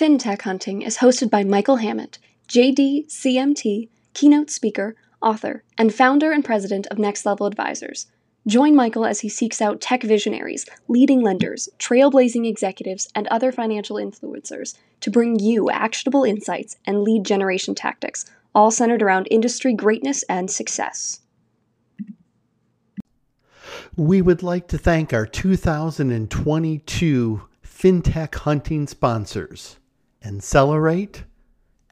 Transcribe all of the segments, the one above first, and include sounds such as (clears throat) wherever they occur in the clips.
FinTech Hunting is hosted by Michael Hammond, JD, CMT, keynote speaker, author, and founder and president of Next Level Advisors. Join Michael as he seeks out tech visionaries, leading lenders, trailblazing executives, and other financial influencers to bring you actionable insights and lead generation tactics, all centered around industry greatness and success. We would like to thank our 2022 FinTech Hunting sponsors Insellerate,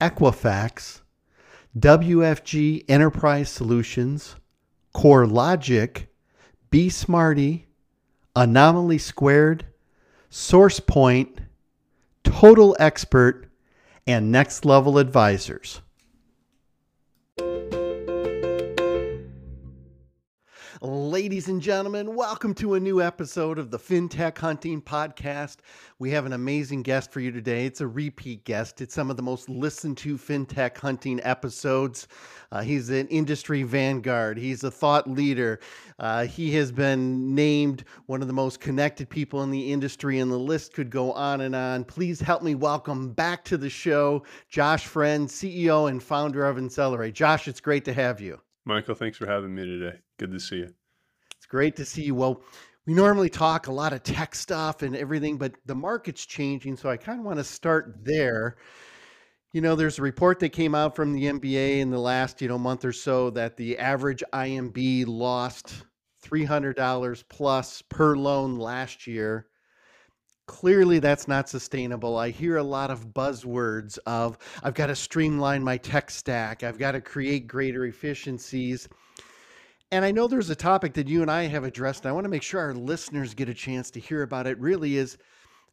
Equifax, WFG Enterprise Solutions, CoreLogic, BeSmartee, Anomaly Squared, SourcePoint, Total Expert, and Next Level Advisors. Ladies and gentlemen, welcome to a new episode of the FinTech Hunting Podcast. We have an amazing guest for you today. It's a repeat guest. It's some of the most listened to FinTech Hunting episodes. Uh, he's an industry vanguard, he's a thought leader. Uh, he has been named one of the most connected people in the industry, and the list could go on and on. Please help me welcome back to the show Josh Friend, CEO and founder of Insellerate. Josh, it's great to have you. Michael, thanks for having me today. Good to see you. It's great to see you. Well, we normally talk a lot of tech stuff and everything, but the market's changing. So I kind of want to start there. You know, there's a report that came out from the MBA in the last, you know, month or so that the average IMB lost $300 plus per loan last year. Clearly, that's not sustainable. I hear a lot of buzzwords of I've got to streamline my tech stack, I've got to create greater efficiencies. And I know there's a topic that you and I have addressed. And I want to make sure our listeners get a chance to hear about it. Really is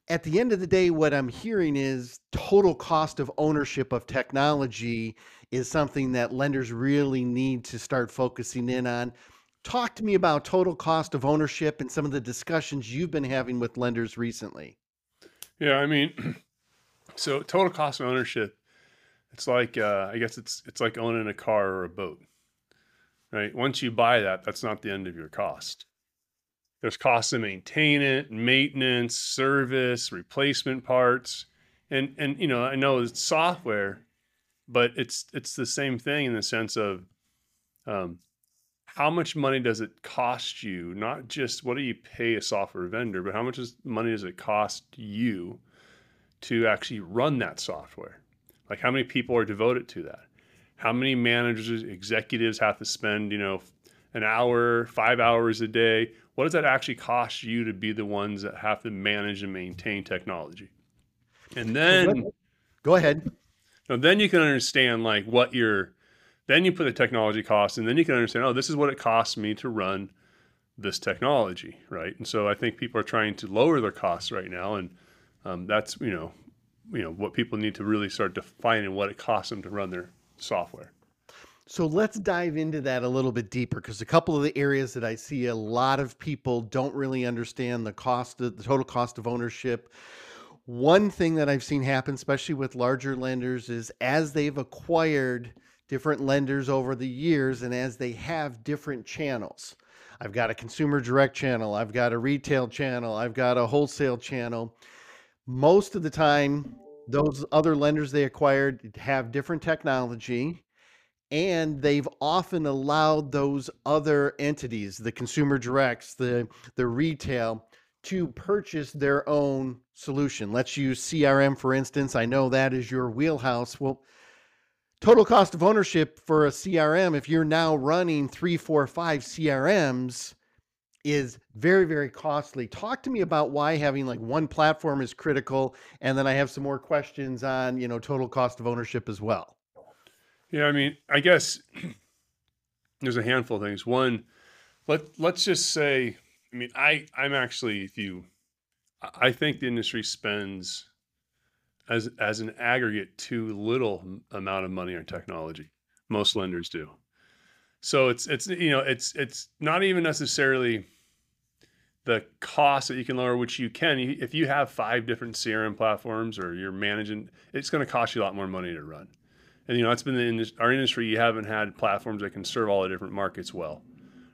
at the end of the day, what I'm hearing is total cost of ownership of technology is something that lenders really need to start focusing in on. Talk to me about total cost of ownership and some of the discussions you've been having with lenders recently. Yeah, I mean, (clears throat) so total cost of ownership, it's like uh, I guess it's it's like owning a car or a boat right? Once you buy that, that's not the end of your cost. There's costs to maintain it, maintenance, service, replacement parts. And and you know, I know it's software, but it's it's the same thing in the sense of um, how much money does it cost you? Not just what do you pay a software vendor, but how much is, money does it cost you to actually run that software? Like how many people are devoted to that? how many managers, executives have to spend, you know, an hour, five hours a day? What does that actually cost you to be the ones that have to manage and maintain technology? And then go ahead. Now, then you can understand like what your, then you put the technology cost, and then you can understand, oh, this is what it costs me to run this technology, right? And so I think people are trying to lower their costs right now, and um, that's you know, you know what people need to really start defining what it costs them to run their software. So let's dive into that a little bit deeper because a couple of the areas that I see a lot of people don't really understand the cost of the total cost of ownership. One thing that I've seen happen, especially with larger lenders, is as they've acquired different lenders over the years and as they have different channels. I've got a consumer direct channel, I've got a retail channel, I've got a wholesale channel. Most of the time, those other lenders they acquired have different technology and they've often allowed those other entities the consumer directs the the retail to purchase their own solution let's use crm for instance i know that is your wheelhouse well total cost of ownership for a crm if you're now running three four five crms is very very costly. Talk to me about why having like one platform is critical and then i have some more questions on you know total cost of ownership as well. Yeah i mean i guess (clears throat) there's a handful of things. One let let's just say i mean i i'm actually if you i think the industry spends as as an aggregate too little amount of money on technology most lenders do so it's it's you know it's it's not even necessarily the cost that you can lower, which you can, if you have five different CRM platforms or you're managing, it's going to cost you a lot more money to run. And you know that's been the our industry. You haven't had platforms that can serve all the different markets well,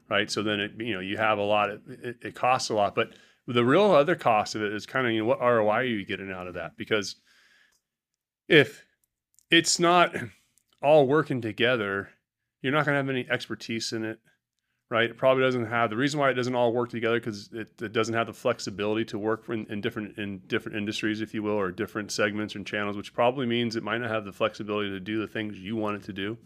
right? So then it you know you have a lot. Of, it, it costs a lot, but the real other cost of it is kind of you know what ROI are you getting out of that? Because if it's not all working together, you're not going to have any expertise in it, right? It probably doesn't have the reason why it doesn't all work together because it, it, doesn't have the flexibility to work in, in, different in different industries, if you will, or different segments and channels, which probably means it might not have the flexibility to do the things you want it to do.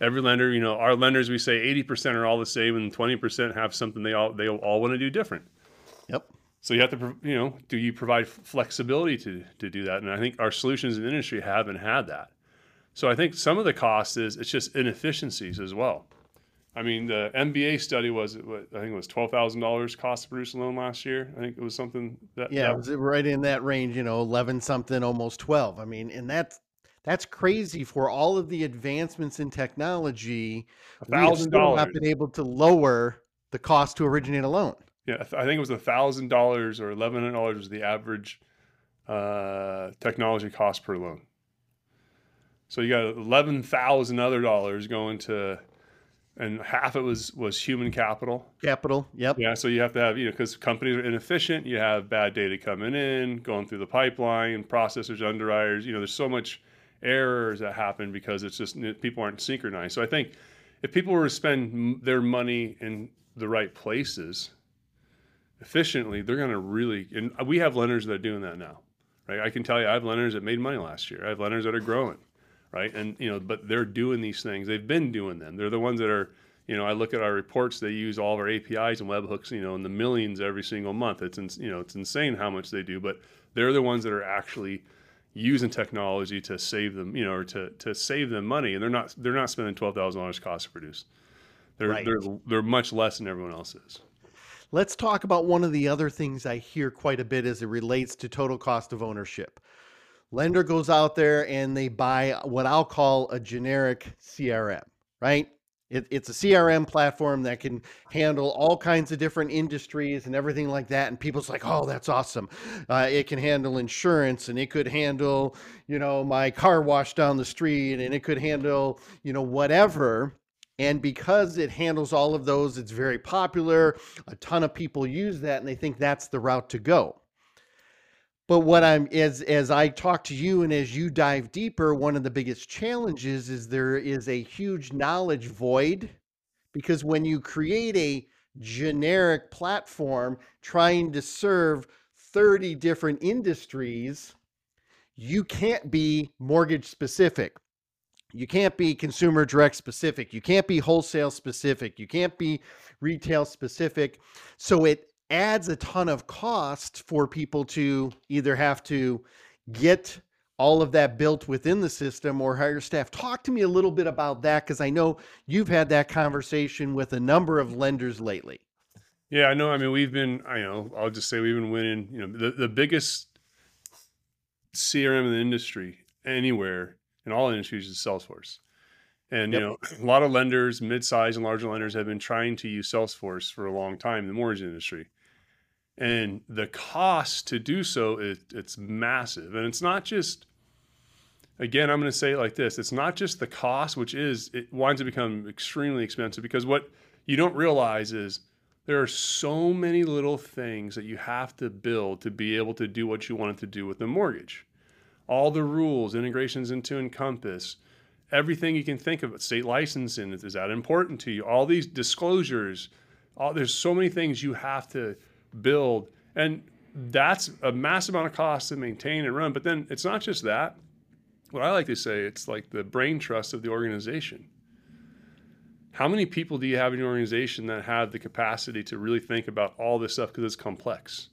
Every lender, you know, our lenders, we say 80% are all the same, and 20% have something they all they all want to do different. Yep. So you have to, you know, do you provide flexibility to to do that? And I think our solutions in the industry haven't had that. So I think some of the cost is it's just inefficiencies as well. I mean, the MBA study was, I think it was twelve thousand dollars cost to produce a loan last year. I think it was something that yeah, that, it was right in that range. You know, eleven something, almost twelve. I mean, and that's that's crazy for all of the advancements in technology. thousand dollars. We Have been able to lower the cost to originate a loan. Yeah, I think it was a thousand dollars or eleven hundred dollars was the average uh, technology cost per loan. So you got eleven thousand other dollars going to, and half it was was human capital. Capital, yep. Yeah, so you have to have you know because companies are inefficient. You have bad data coming in, going through the pipeline, processors, underwriters. You know, there's so much errors that happen because it's just people aren't synchronized. So I think if people were to spend their money in the right places efficiently, they're going to really. And we have lenders that are doing that now, right? I can tell you, I have lenders that made money last year. I have lenders that are growing right? And you know, but they're doing these things. They've been doing them. They're the ones that are. You know, I look at our reports. They use all of our APIs and webhooks. You know, in the millions every single month. It's in, you know, it's insane how much they do. But they're the ones that are actually using technology to save them. You know, or to to save them money. And they're not they're not spending twelve thousand dollars cost to produce. They're right. they're they're much less than everyone else is. Let's talk about one of the other things I hear quite a bit as it relates to total cost of ownership. Lender goes out there and they buy what I'll call a generic CRM, right? It, it's a CRM platform that can handle all kinds of different industries and everything like that. And people's like, oh, that's awesome. Uh, it can handle insurance and it could handle, you know, my car wash down the street and it could handle, you know, whatever. And because it handles all of those, it's very popular. A ton of people use that and they think that's the route to go. But what I'm as as I talk to you and as you dive deeper, one of the biggest challenges is there is a huge knowledge void because when you create a generic platform trying to serve 30 different industries, you can't be mortgage specific. You can't be consumer direct specific. You can't be wholesale specific. You can't be retail specific. So it adds a ton of cost for people to either have to get all of that built within the system or hire staff. Talk to me a little bit about that because I know you've had that conversation with a number of lenders lately. Yeah, I know. I mean, we've been, I know, I'll just say we've been winning, you know, the, the biggest CRM in the industry anywhere in all industries is Salesforce. And yep. you know, (clears throat) a lot of lenders, mid-sized and larger lenders, have been trying to use Salesforce for a long time in the mortgage industry and the cost to do so is it's massive and it's not just again i'm going to say it like this it's not just the cost which is it winds up becoming extremely expensive because what you don't realize is there are so many little things that you have to build to be able to do what you wanted to do with the mortgage all the rules integrations into encompass everything you can think of state licensing is that important to you all these disclosures all, there's so many things you have to build. And that's a massive amount of cost to maintain and run. But then it's not just that. What I like to say, it's like the brain trust of the organization. How many people do you have in your organization that have the capacity to really think about all this stuff because it's complex?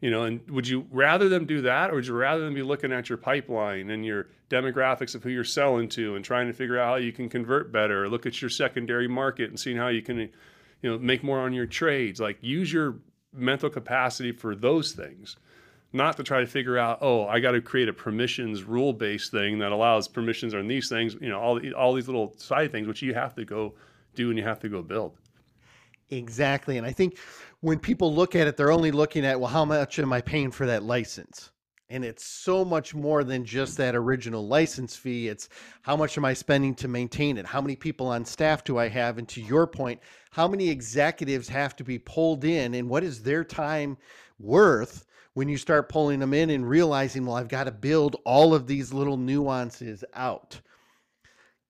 You know, and would you rather them do that, or would you rather them be looking at your pipeline and your demographics of who you're selling to, and trying to figure out how you can convert better, look at your secondary market and seeing how you can, you know, make more on your trades? Like use your mental capacity for those things not to try to figure out oh i got to create a permissions rule based thing that allows permissions on these things you know all, all these little side things which you have to go do and you have to go build exactly and i think when people look at it they're only looking at well how much am i paying for that license and it's so much more than just that original license fee it's how much am i spending to maintain it how many people on staff do i have and to your point how many executives have to be pulled in and what is their time worth when you start pulling them in and realizing, well, I've got to build all of these little nuances out.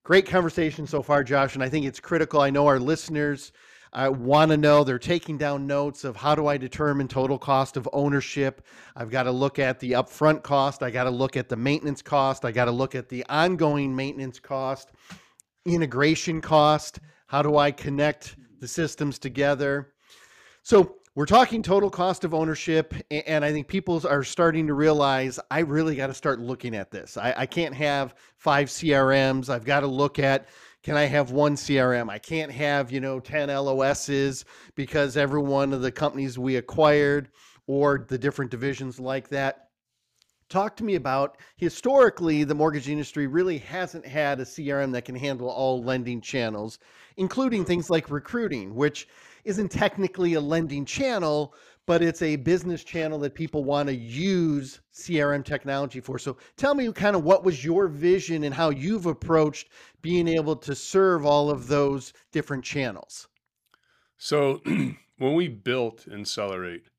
Great conversation so far, Josh, and I think it's critical. I know our listeners I want to know they're taking down notes of how do I determine total cost of ownership. I've got to look at the upfront cost. I got to look at the maintenance cost. I got to look at the ongoing maintenance cost, integration cost. How do I connect the systems together? So we're talking total cost of ownership, and I think people are starting to realize I really got to start looking at this. I, I can't have five CRMs. I've got to look at can I have one CRM? I can't have, you know, 10 LOSs because every one of the companies we acquired or the different divisions like that. Talk to me about historically, the mortgage industry really hasn't had a CRM that can handle all lending channels, including things like recruiting, which isn't technically a lending channel, but it's a business channel that people want to use CRM technology for. So tell me kind of what was your vision and how you've approached being able to serve all of those different channels. So (clears throat) when we built Insellerate,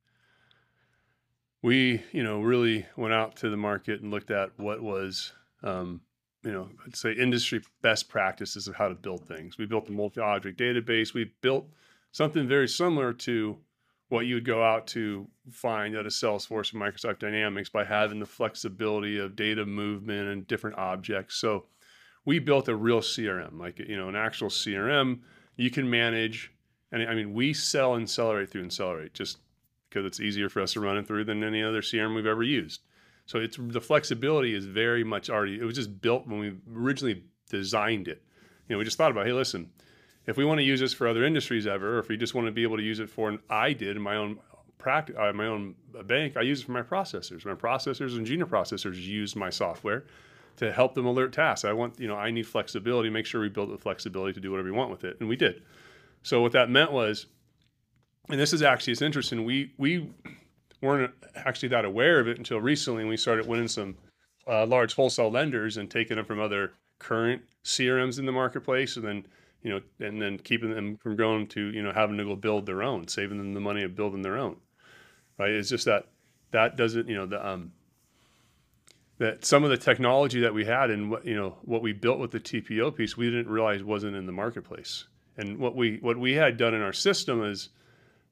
we, you know, really went out to the market and looked at what was, um, you know, let's say industry best practices of how to build things. We built a multi-object database. We built something very similar to what you would go out to find at a Salesforce or Microsoft Dynamics by having the flexibility of data movement and different objects. So we built a real CRM, like you know, an actual CRM you can manage. And I mean, we sell Insellerate through Insellerate just because it's easier for us to run it through than any other CRM we've ever used. So it's the flexibility is very much already. It was just built when we originally designed it. You know, we just thought about, hey, listen, if we want to use this for other industries ever, or if we just want to be able to use it for, and I did in my own practice, uh, my own bank, I use it for my processors. My processors and junior processors use my software to help them alert tasks. I want, you know, I need flexibility. Make sure we build the flexibility to do whatever we want with it, and we did. So what that meant was, and this is actually it's interesting. We we weren't actually that aware of it until recently, and we started winning some uh, large wholesale lenders and taking them from other current CRMs in the marketplace, and then you know, and then keeping them from going to, you know, having to go build their own, saving them the money of building their own. Right. It's just that that doesn't, you know, the, um, that some of the technology that we had and what, you know, what we built with the TPO piece, we didn't realize wasn't in the marketplace. And what we, what we had done in our system is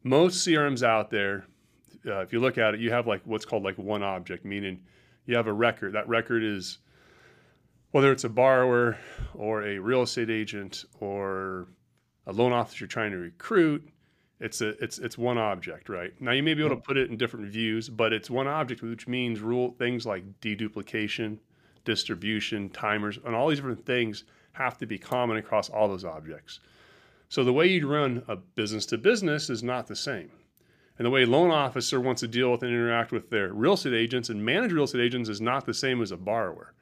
most CRMs out there, uh, if you look at it, you have like what's called like one object, meaning you have a record. That record is, whether it's a borrower or a real estate agent or a loan officer you're trying to recruit, it's a it's it's one object, right? Now you may be able to put it in different views, but it's one object, which means rule things like deduplication, distribution, timers, and all these different things have to be common across all those objects. So the way you run a business to business is not the same. And the way a loan officer wants to deal with and interact with their real estate agents and manage real estate agents is not the same as a borrower.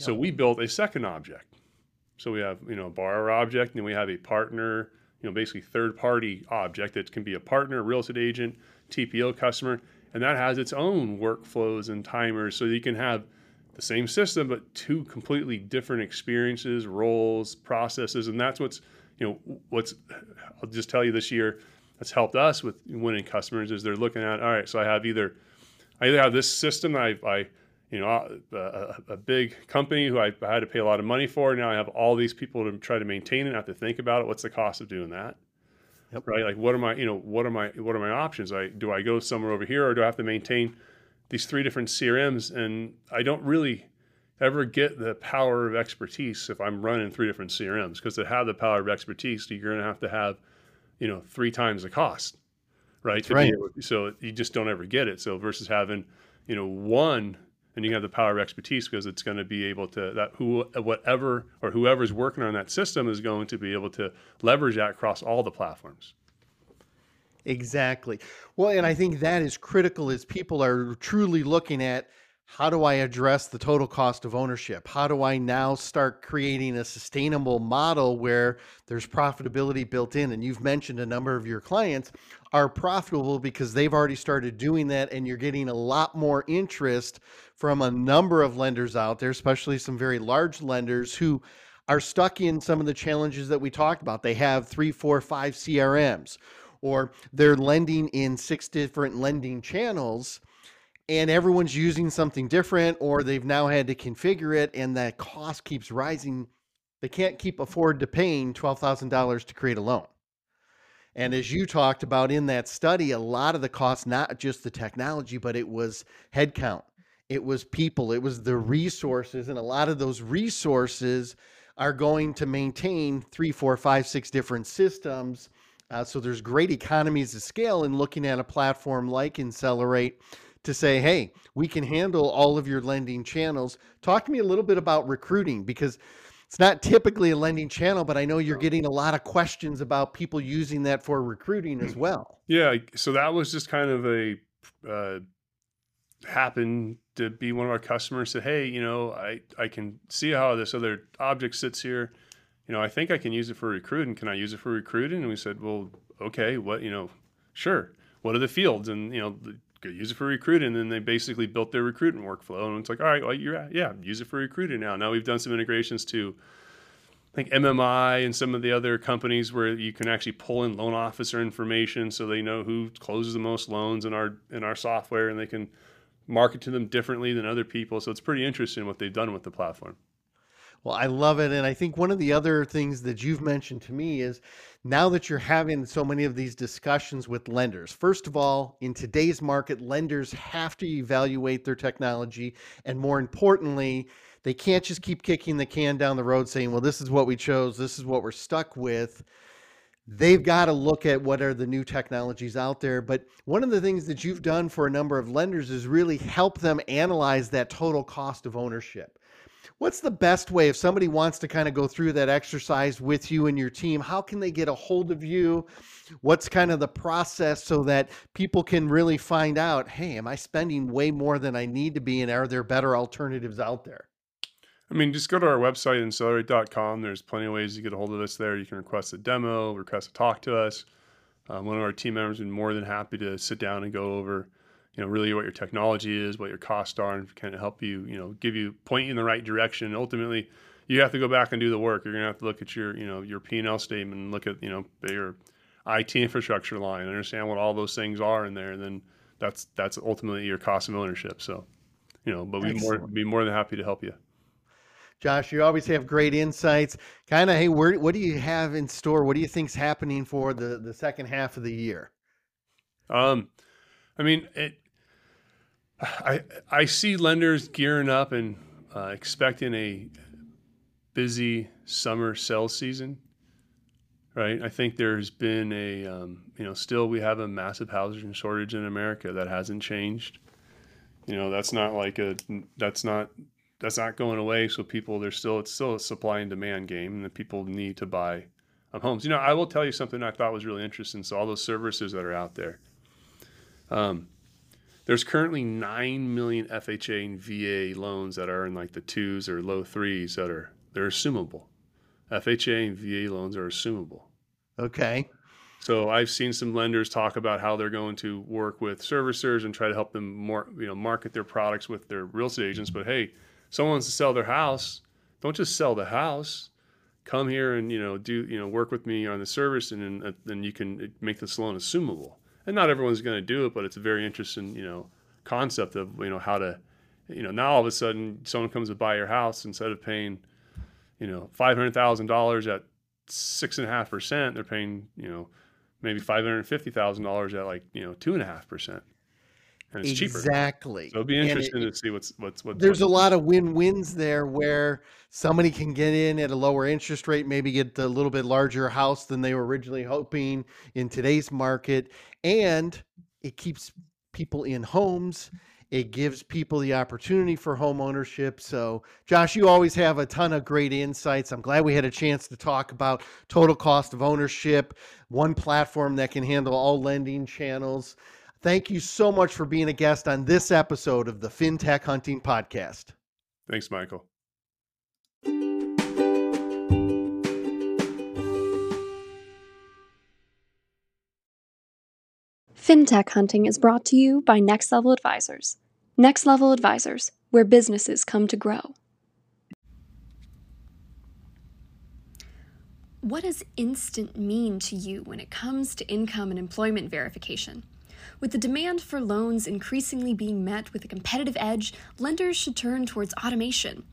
So we built a second object. So we have, you know, a borrower object, and then we have a partner, you know, basically third party object that can be a partner, real estate agent, TPO customer, and that has its own workflows and timers. So you can have the same system, but two completely different experiences, roles, processes. And that's what's, you know, what's, I'll just tell you this year, that's helped us with winning customers is they're looking at, all right, so I have either, I either have this system I, I you know, a, a, big company who I, I, had to pay a lot of money for. Now I have all these people to try to maintain it. I have to think about it. What's the cost of doing that? Yep. Right? Like, what are my, you know, what are my, what are my options? I do I go somewhere over here, or do I have to maintain these three different CRMs? And I don't really ever get the power of expertise if I'm running three different CRMs because to have the power of expertise, you're going to have to have, you know, three times the cost, right? right. so you just don't ever get it. So versus having, you know, one and you have the power of expertise because it's going to be able to that who whatever or whoever's working on that system is going to be able to leverage that across all the platforms. Exactly. Well and i think that is critical as people are truly looking at how do I address the total cost of ownership? How do I now start creating a sustainable model where there's profitability built in? And you've mentioned a number of your clients are profitable because they've already started doing that, and you're getting a lot more interest from a number of lenders out there, especially some very large lenders who are stuck in some of the challenges that we talked about. They have three, four, five CRMs, or they're lending in six different lending channels and everyone's using something different or they've now had to configure it and that cost keeps rising they can't keep afford to paying $12,000 to create a loan. And as you talked about in that study, a lot of the cost, not just the technology, but it was headcount, it was people, it was the resources. And a lot of those resources are going to maintain three, four, five, six different systems. Uh, so there's great economies of scale in looking at a platform like Insellerate to say, hey, we can handle all of your lending channels. Talk to me a little bit about recruiting because it's not typically a lending channel, but I know you're getting a lot of questions about people using that for recruiting as (clears throat) well. Yeah, so that was just kind of a uh, happened to be one of our customers said, "Hey, you know, I I can see how this other object sits here. You know, I think I can use it for recruiting. Can I use it for recruiting?" And we said, "Well, okay. What you know, sure. What are the fields?" And you know, use it for recruiting. And then they basically built their recruiting workflow. And it's like, all right, well, you're yeah, use it for recruiting now. Now we've done some integrations to I think MMI and some of the other companies where you can actually pull in loan officer information so they know who closes the most loans in our in our software and they can market to them differently than other people. So it's pretty interesting what they've done with the platform. Well, I love it. And I think one of the other things that you've mentioned to me is now that you're having so many of these discussions with lenders, first of all, in today's market, lenders have to evaluate their technology. And more importantly, they can't just keep kicking the can down the road saying, well, this is what we chose, this is what we're stuck with. They've got to look at what are the new technologies out there. But one of the things that you've done for a number of lenders is really help them analyze that total cost of ownership what's the best way if somebody wants to kind of go through that exercise with you and your team how can they get a hold of you what's kind of the process so that people can really find out hey am i spending way more than i need to be and are there better alternatives out there I mean, just go to our website, insellerate.com. There's plenty of ways to get a hold of us there. You can request a demo, request to talk to us. Um, one of our team members would be more than happy to sit down and go over you know really what your technology is, what your costs are, and kind of help you you know give you point you in the right direction. And ultimately, you have to go back and do the work. You're gonna have to look at your you know your P and L statement, and look at you know your IT infrastructure line, understand what all those things are in there, and then that's that's ultimately your cost of ownership. So, you know, but we'd more be more than happy to help you. Josh, you always have great insights. Kind of, hey, where, what do you have in store? What do you think's happening for the the second half of the year? Um, I mean, it, I I see lenders gearing up and uh, expecting a busy summer sales season. Right. I think there's been a um, you know still we have a massive housing shortage in America that hasn't changed. You know that's not like a that's not that's not going away. So people there's still it's still a supply and demand game, and the people need to buy um, homes. You know I will tell you something I thought was really interesting. So all those services that are out there. Um, there's currently 9 million FHA and VA loans that are in like the twos or low threes that are they're assumable. FHA and VA loans are assumable. Okay. So I've seen some lenders talk about how they're going to work with servicers and try to help them more, you know, market their products with their real estate agents. But hey, someone wants to sell their house, don't just sell the house. Come here and you know do you know work with me on the service, and then, uh, then you can make this loan assumable and not everyone's going to do it, but it's a very interesting, you know, concept of you know how to, you know, now all of a sudden someone comes to buy your house instead of paying, you know, five hundred thousand dollars at six and a half percent, they're paying, you know, maybe five hundred fifty thousand dollars at like you know two and a half percent and it's exactly. cheaper. Exactly. So it'll be interesting it, to see what's what's what. There's a lot of win-wins there where somebody can get in at a lower interest rate, maybe get a little bit larger house than they were originally hoping in today's market, and it keeps people in homes. It gives people the opportunity for home ownership. So, Josh, you always have a ton of great insights. I'm glad we had a chance to talk about total cost of ownership, one platform that can handle all lending channels. Thank you so much for being a guest on this episode of the FinTech Hunting Podcast. Thanks, Michael. FinTech Hunting is brought to you by Next Level Advisors. Next Level Advisors, where businesses come to grow. What does instant mean to you when it comes to income and employment verification? With the demand for loans increasingly being met with a competitive edge, lenders should turn towards automation.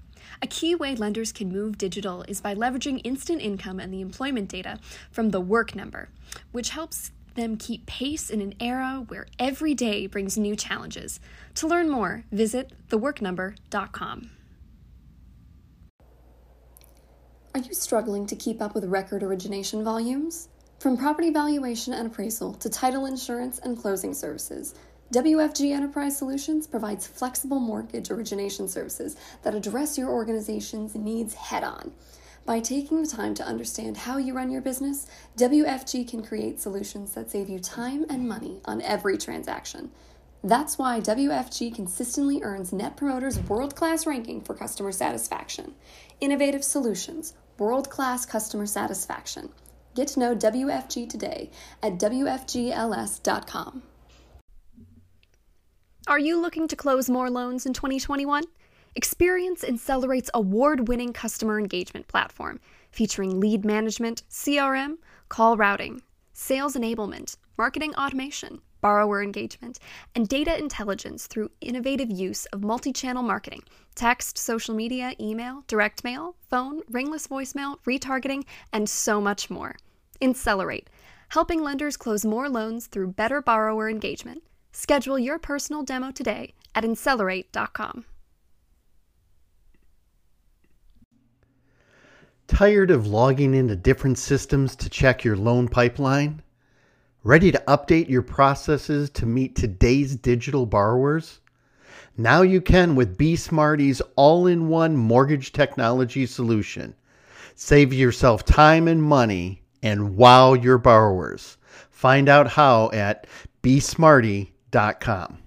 A key way lenders can move digital is by leveraging instant income and the employment data from the work number, which helps them keep pace in an era where every day brings new challenges. To learn more, visit theworknumber.com. Are you struggling to keep up with record origination volumes? From property valuation and appraisal to title insurance and closing services, WFG Enterprise Solutions provides flexible mortgage origination services that address your organization's needs head on. By taking the time to understand how you run your business, WFG can create solutions that save you time and money on every transaction. That's why WFG consistently earns Net Promoter's world class ranking for customer satisfaction. Innovative solutions, world class customer satisfaction. Get to know WFG today at WFGLS.com. Are you looking to close more loans in 2021? Experience Insellerate's award winning customer engagement platform featuring lead management, CRM, call routing, sales enablement, marketing automation, borrower engagement, and data intelligence through innovative use of multi channel marketing text, social media, email, direct mail, phone, ringless voicemail, retargeting, and so much more. Insellerate, helping lenders close more loans through better borrower engagement. Schedule your personal demo today at Insellerate.com. Tired of logging into different systems to check your loan pipeline? Ready to update your processes to meet today's digital borrowers? Now you can with BeSmartee's all in one mortgage technology solution. Save yourself time and money and wow your borrowers. Find out how at besmartee.com.